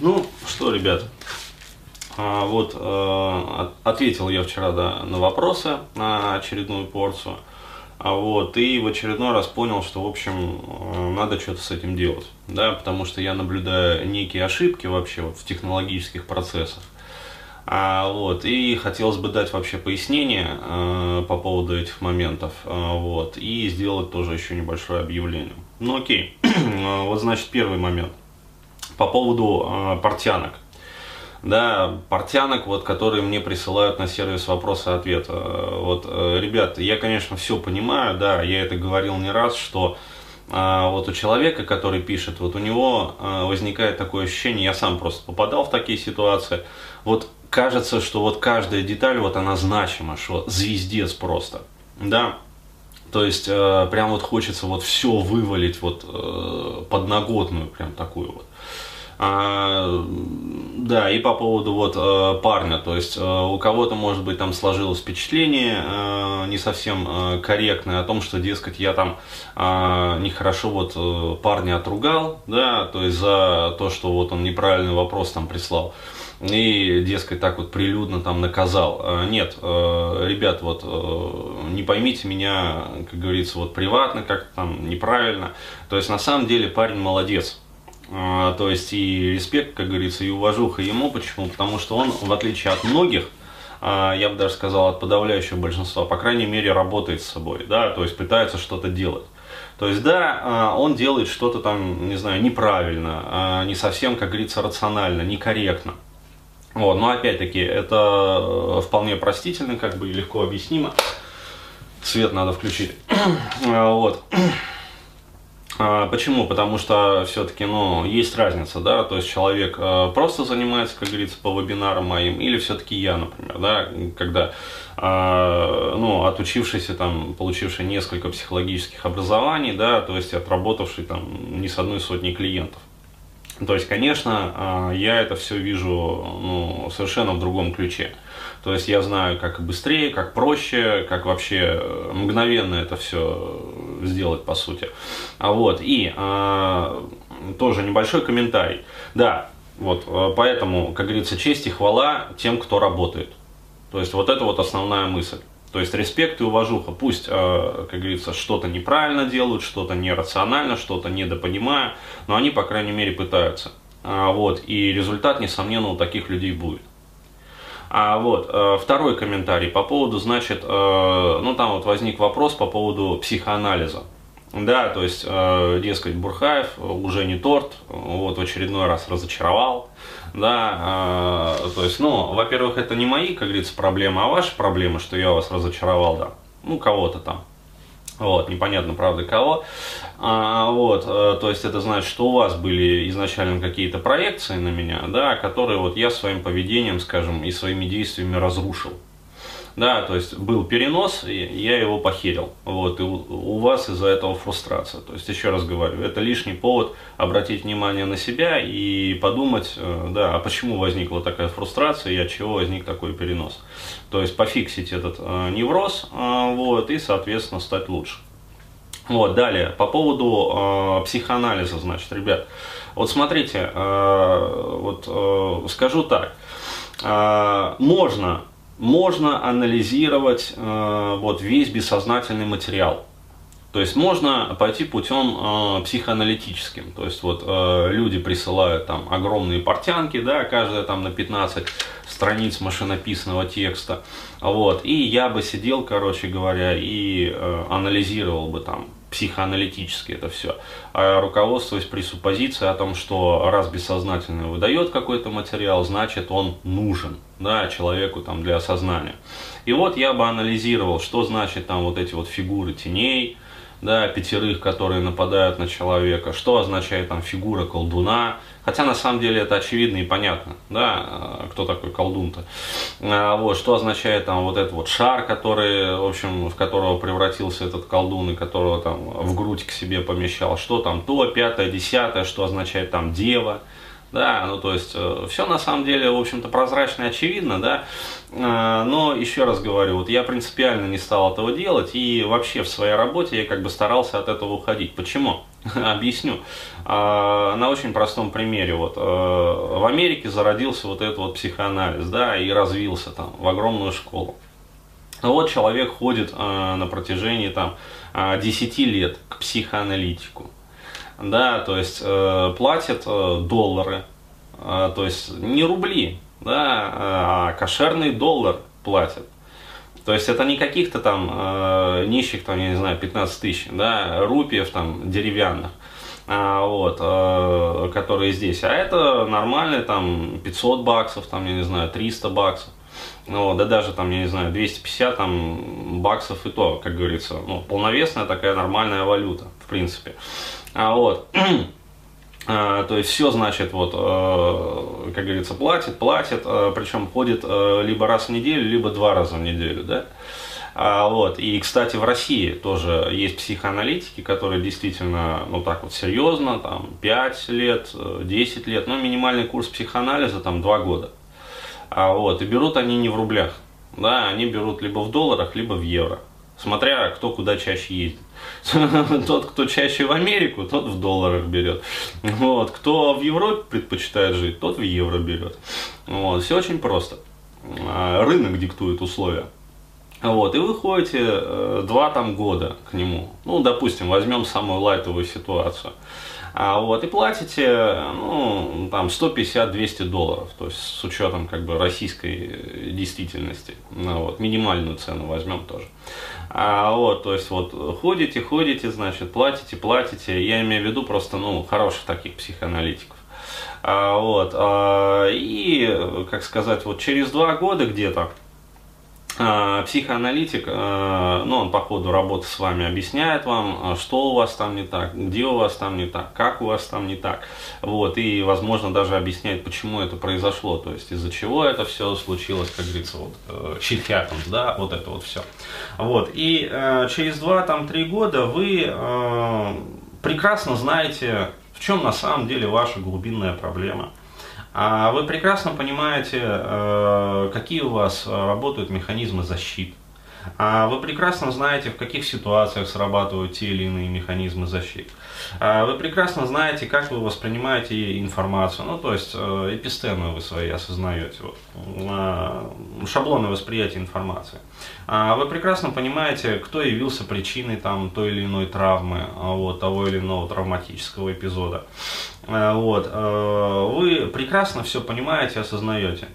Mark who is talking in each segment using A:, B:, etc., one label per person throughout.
A: Ну что, ребят, а, вот э, ответил я вчера да, на вопросы на очередную порцию. А вот, и в очередной раз понял, что, в общем, э, надо что-то с этим делать, да, потому что я наблюдаю некие ошибки вообще вот в технологических процессах. А, вот, и хотелось бы дать вообще пояснение э, по поводу этих моментов, э, вот, и сделать тоже еще небольшое объявление. Ну окей, вот значит первый момент по поводу э, портянок да, портянок, вот, которые мне присылают на сервис вопроса-ответа. Вот, э, ребят, я, конечно, все понимаю, да, я это говорил не раз, что а, вот у человека, который пишет, вот у него а, возникает такое ощущение, я сам просто попадал в такие ситуации, вот кажется, что вот каждая деталь, вот она значима, что звездец просто, да, то есть э, прям вот хочется вот все вывалить вот э, подноготную, прям такую вот. А, да, и по поводу вот э, парня, то есть э, у кого-то, может быть, там сложилось впечатление э, не совсем э, корректное о том, что, дескать, я там э, нехорошо вот э, парня отругал, да, то есть за то, что вот он неправильный вопрос там прислал и, дескать, так вот прилюдно там наказал. Э, нет, э, ребят, вот э, не поймите меня, как говорится, вот приватно, как там неправильно. То есть на самом деле парень молодец. То есть и респект, как говорится, и уважуха ему. Почему? Потому что он, в отличие от многих, я бы даже сказал, от подавляющего большинства, по крайней мере, работает с собой, да, то есть пытается что-то делать. То есть, да, он делает что-то там, не знаю, неправильно, не совсем, как говорится, рационально, некорректно. Вот, но опять-таки, это э, вполне простительно, как бы легко объяснимо. Свет надо включить. Вот. А, почему? Потому что все-таки, ну, есть разница, да, то есть человек э, просто занимается, как говорится, по вебинарам моим, или все-таки я, например, да, когда, э, ну, отучившийся там, получивший несколько психологических образований, да, то есть отработавший там не с одной сотни клиентов. То есть, конечно, э, я это все вижу, ну, совершенно в другом ключе. То есть я знаю, как быстрее, как проще, как вообще э, мгновенно это все сделать, по сути. А вот, и а, тоже небольшой комментарий. Да, вот, э, поэтому, как говорится, честь и хвала тем, кто работает. То есть вот это вот основная мысль. То есть респект и уважуха. Пусть, э, как говорится, что-то неправильно делают, что-то нерационально, что-то недопонимая, но они, по крайней мере, пытаются. А, вот, и результат, несомненно, у таких людей будет. А вот э, второй комментарий по поводу, значит, э, ну там вот возник вопрос по поводу психоанализа. Да, то есть, э, дескать, Бурхаев уже не торт, вот в очередной раз разочаровал. Да, то есть, ну, во-первых, это не мои, как говорится, проблемы, а ваши проблемы, что я вас разочаровал, да. Ну, кого-то там. Вот, непонятно, правда, кого. А, вот, э, то есть это значит, что у вас были изначально какие-то проекции на меня, да, которые вот я своим поведением, скажем, и своими действиями разрушил. Да, то есть был перенос, и я его похерил. Вот, и у, вас из-за этого фрустрация. То есть, еще раз говорю, это лишний повод обратить внимание на себя и подумать, э, да, а почему возникла такая фрустрация и от чего возник такой перенос. То есть, пофиксить этот э, невроз, э, вот, и, соответственно, стать лучше. Вот, далее, по поводу э, психоанализа, значит, ребят, вот смотрите, э, вот э, скажу так, э, можно можно анализировать э, вот весь бессознательный материал. То есть можно пойти путем э, психоаналитическим. То есть вот э, люди присылают там огромные портянки, да, каждая там на 15 страниц машинописного текста. Вот. И я бы сидел, короче говоря, и э, анализировал бы там психоаналитически это все, а руководствуясь пресуппозицией о том, что раз бессознательно выдает какой-то материал, значит он нужен да, человеку там, для осознания. И вот я бы анализировал, что значит там вот эти вот фигуры теней, да, пятерых, которые нападают на человека, что означает там фигура колдуна, хотя на самом деле это очевидно и понятно, да, э, кто такой колдун-то, а, вот, что означает там вот этот вот шар, который, в общем, в которого превратился этот колдун и которого там в грудь к себе помещал, что там то, пятое, десятое, что означает там дева, да, ну то есть э, все на самом деле, в общем-то, прозрачно и очевидно, да, э, но еще раз говорю, вот я принципиально не стал этого делать и вообще в своей работе я как бы старался от этого уходить. Почему? Объясню. А, на очень простом примере. Вот, э, в Америке зародился вот этот вот психоанализ, да, и развился там в огромную школу. Вот человек ходит на протяжении там 10 лет к психоаналитику. Да, то есть платит доллары, то есть не рубли, да, а кошерный доллар платят. То есть это не каких-то там э, нищих, там, я не знаю, 15 тысяч, да, рупиев там деревянных, а, вот, э, которые здесь. А это нормальные там 500 баксов, там, я не знаю, 300 баксов. Ну, да даже там, я не знаю, 250 там, баксов и то, как говорится, ну, полновесная такая нормальная валюта, в принципе. А, вот. А, то есть все, значит, вот, э, как говорится, платит, платит, э, причем ходит э, либо раз в неделю, либо два раза в неделю, да. А, вот. И, кстати, в России тоже есть психоаналитики, которые действительно, ну так вот, серьезно, там, 5 лет, 10 лет, но минимальный курс психоанализа там 2 года. А, вот. И берут они не в рублях, да, они берут либо в долларах, либо в евро смотря кто куда чаще ездит. Тот, кто чаще в Америку, тот в долларах берет. Вот. Кто в Европе предпочитает жить, тот в евро берет. Вот. Все очень просто. А, рынок диктует условия. Вот, и вы ходите э, два там года к нему. Ну, допустим, возьмем самую лайтовую ситуацию. А, вот, и платите, ну, там, 150-200 долларов, то есть с учетом, как бы, российской действительности. Ну, вот, минимальную цену возьмем тоже. А, вот, то есть, вот, ходите, ходите, значит, платите, платите. Я имею в виду просто, ну, хороших таких психоаналитиков. А, вот, а, и, как сказать, вот через два года где-то, психоаналитик, а, ну, он по ходу работы с вами объясняет вам, а, что у вас там не так, где у вас там не так, как у вас там не так, вот, и, возможно, даже объясняет, почему это произошло, то есть, из-за чего это все случилось, как говорится, вот, э, shit happens, да, вот это вот все. Вот, и э, через 2-3 года вы э, прекрасно знаете, в чем на самом деле ваша глубинная проблема. А вы прекрасно понимаете, э, какие у вас э, работают механизмы защиты. А вы прекрасно знаете, в каких ситуациях срабатывают те или иные механизмы защиты. А вы прекрасно знаете, как вы воспринимаете информацию, ну то есть э, эпистемы вы свои осознаете, вот, шаблоны восприятия информации. Вы прекрасно понимаете, кто явился причиной там, той или иной травмы, вот, того или иного травматического эпизода. Вот. Вы прекрасно все понимаете, осознаете.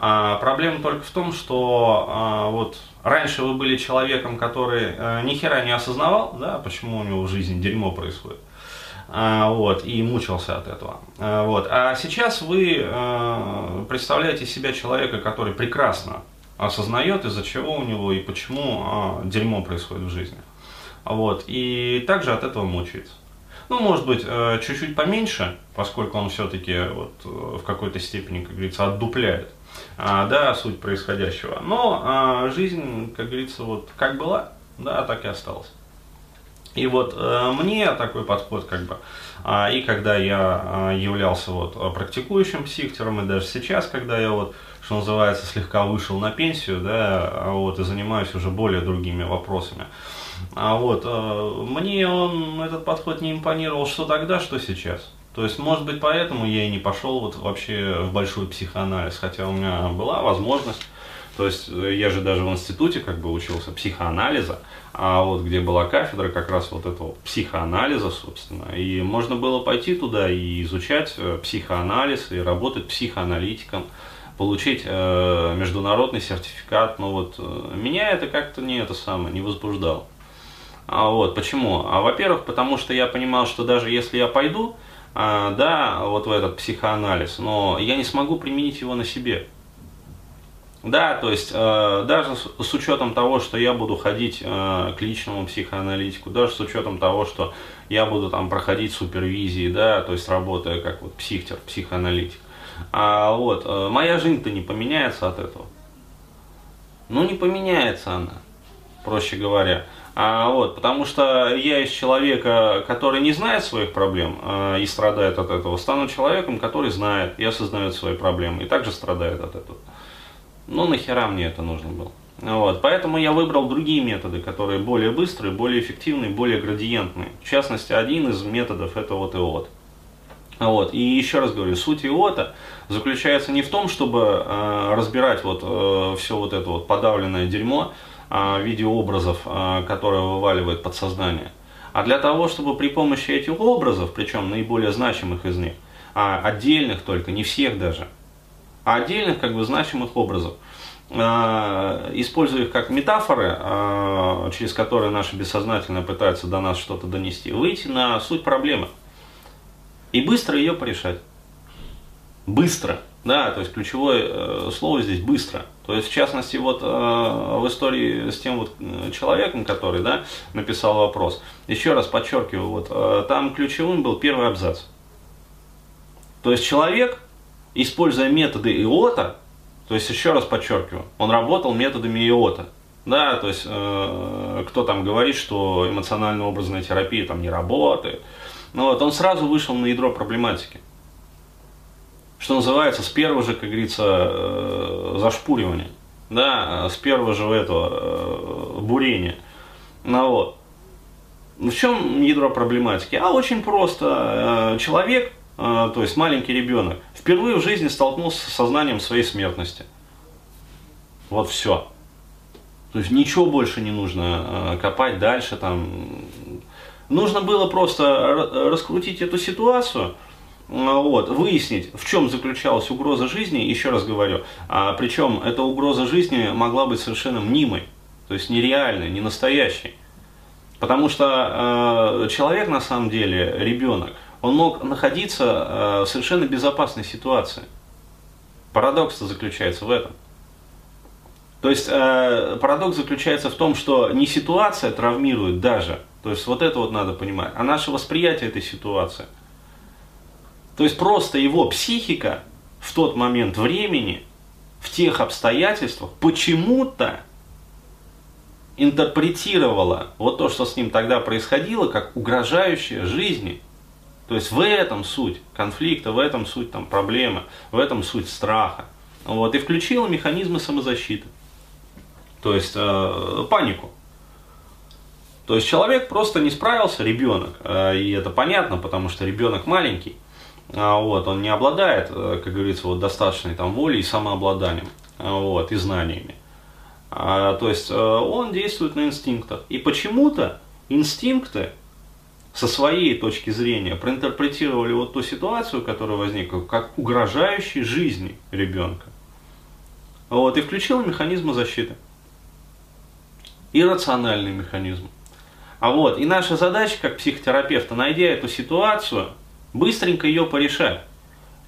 A: А проблема только в том, что а, вот раньше вы были человеком, который а, ни хера не осознавал, да, почему у него в жизни дерьмо происходит. А, вот, и мучился от этого. А, вот. а сейчас вы а, представляете себя человека, который прекрасно осознает, из-за чего у него и почему а, дерьмо происходит в жизни. Вот, и также от этого мучается. Ну, может быть, э, чуть-чуть поменьше, поскольку он все-таки вот в какой-то степени, как говорится, отдупляет а, да, суть происходящего. Но а, жизнь, как говорится, вот как была, да, так и осталась. И вот э, мне такой подход как бы, а, и когда я являлся вот практикующим психтером, и даже сейчас, когда я вот, что называется, слегка вышел на пенсию, да, вот, и занимаюсь уже более другими вопросами, а вот, э, мне он, этот подход не импонировал что тогда, что сейчас. То есть, может быть, поэтому я и не пошел вот вообще в большой психоанализ, хотя у меня была возможность. То есть, э, я же даже в институте как бы учился психоанализа, а вот где была кафедра как раз вот этого психоанализа, собственно, и можно было пойти туда и изучать э, психоанализ, и работать психоаналитиком, получить э, международный сертификат, но вот меня это как-то не это самое, не возбуждало. А вот почему? А во-первых, потому что я понимал, что даже если я пойду, а, да, вот в этот психоанализ, но я не смогу применить его на себе. Да, то есть э, даже с, с учетом того, что я буду ходить э, к личному психоаналитику, даже с учетом того, что я буду там проходить супервизии, да, то есть работая как вот психтер, психоаналитик, а вот э, моя жизнь-то не поменяется от этого. Ну не поменяется она, проще говоря. А, вот, потому что я из человека, который не знает своих проблем а, и страдает от этого, стану человеком, который знает и осознает свои проблемы и также страдает от этого. Ну нахера мне это нужно было? Вот, поэтому я выбрал другие методы, которые более быстрые, более эффективные, более градиентные. В частности, один из методов это вот ИОТ. Вот. И еще раз говорю, суть ИОТа заключается не в том, чтобы э, разбирать вот, э, все вот это вот подавленное дерьмо э, в виде образов, э, которое вываливает подсознание, а для того, чтобы при помощи этих образов, причем наиболее значимых из них, а отдельных только, не всех даже, а отдельных как бы значимых образов, используя их как метафоры, через которые наше бессознательное пытается до нас что-то донести, выйти на суть проблемы – и быстро ее порешать. Быстро. Да, то есть ключевое э, слово здесь быстро. То есть, в частности, вот э, в истории с тем вот э, человеком, который да, написал вопрос, еще раз подчеркиваю, вот э, там ключевым был первый абзац. То есть человек, используя методы ИОТа, то есть еще раз подчеркиваю, он работал методами ИОТа. Да, то есть э, кто там говорит, что эмоционально-образная терапия там не работает, ну вот, он сразу вышел на ядро проблематики. Что называется, с первого же, как говорится, э, зашпуривания. Да, с первого же этого э, бурения. Ну вот. В чем ядро проблематики? А очень просто. Э, человек, то есть маленький ребенок, впервые в жизни столкнулся с сознанием своей смертности. Вот все. То есть ничего больше не нужно копать дальше, там, Нужно было просто раскрутить эту ситуацию, вот, выяснить, в чем заключалась угроза жизни, еще раз говорю, а, причем эта угроза жизни могла быть совершенно мнимой, то есть нереальной, не настоящей. Потому что э, человек на самом деле, ребенок, он мог находиться э, в совершенно безопасной ситуации. Парадокс заключается в этом. То есть э, парадокс заключается в том, что не ситуация травмирует даже, то есть вот это вот надо понимать. А наше восприятие этой ситуации. То есть просто его психика в тот момент времени, в тех обстоятельствах, почему-то интерпретировала вот то, что с ним тогда происходило, как угрожающее жизни. То есть в этом суть конфликта, в этом суть там, проблемы, в этом суть страха. Вот, и включила механизмы самозащиты. То есть э, панику. То есть человек просто не справился, ребенок, э, и это понятно, потому что ребенок маленький, вот, он не обладает, э, как говорится, вот достаточной там волей и самообладанием, э, вот, и знаниями. А, то есть он действует на инстинктах. И почему-то инстинкты со своей точки зрения проинтерпретировали вот ту ситуацию, которая возникла, как угрожающей жизни ребенка. Вот, и включил механизмы защиты. Иррациональный механизм. А вот, и наша задача как психотерапевта, найдя эту ситуацию, быстренько ее порешать.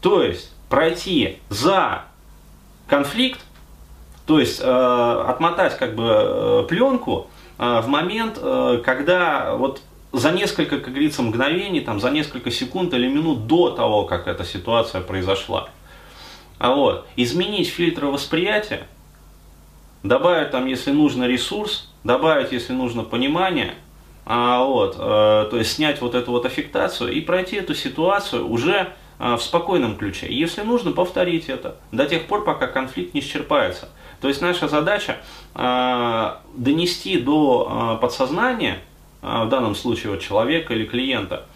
A: То есть пройти за конфликт, то есть э, отмотать как бы э, пленку э, в момент, э, когда вот за несколько, как говорится, мгновений, там, за несколько секунд или минут до того, как эта ситуация произошла. А вот, изменить фильтры восприятия, добавить там, если нужно, ресурс, добавить, если нужно, понимание – а, вот, э, то есть снять вот эту вот аффектацию и пройти эту ситуацию уже э, в спокойном ключе. Если нужно, повторить это до тех пор, пока конфликт не исчерпается. То есть наша задача э, донести до подсознания, в данном случае вот человека или клиента,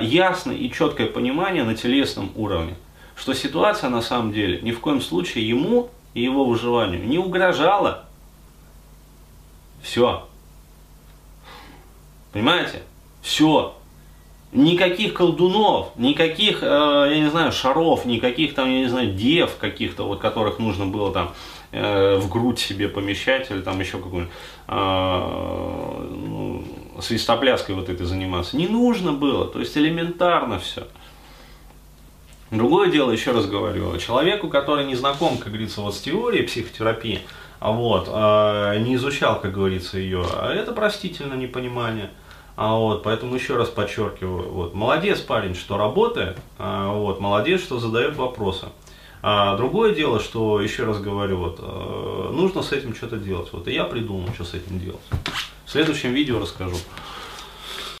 A: ясное и четкое понимание на телесном уровне, что ситуация на самом деле ни в коем случае ему и его выживанию не угрожала. Все, Понимаете? Все. Никаких колдунов, никаких, э, я не знаю, шаров, никаких там, я не знаю, дев каких-то, вот которых нужно было там э, в грудь себе помещать или там еще какую-нибудь э, ну, свистопляской вот этой заниматься. Не нужно было, то есть элементарно все. Другое дело, еще раз говорю, человеку, который не знаком, как говорится, вот с теорией психотерапии, а вот, э, не изучал, как говорится, ее, а это простительно непонимание. А вот, поэтому еще раз подчеркиваю, вот, молодец парень, что работает, а, вот, молодец, что задает вопросы. А другое дело, что, еще раз говорю, вот, нужно с этим что-то делать. Вот, и я придумал, что с этим делать. В следующем видео расскажу.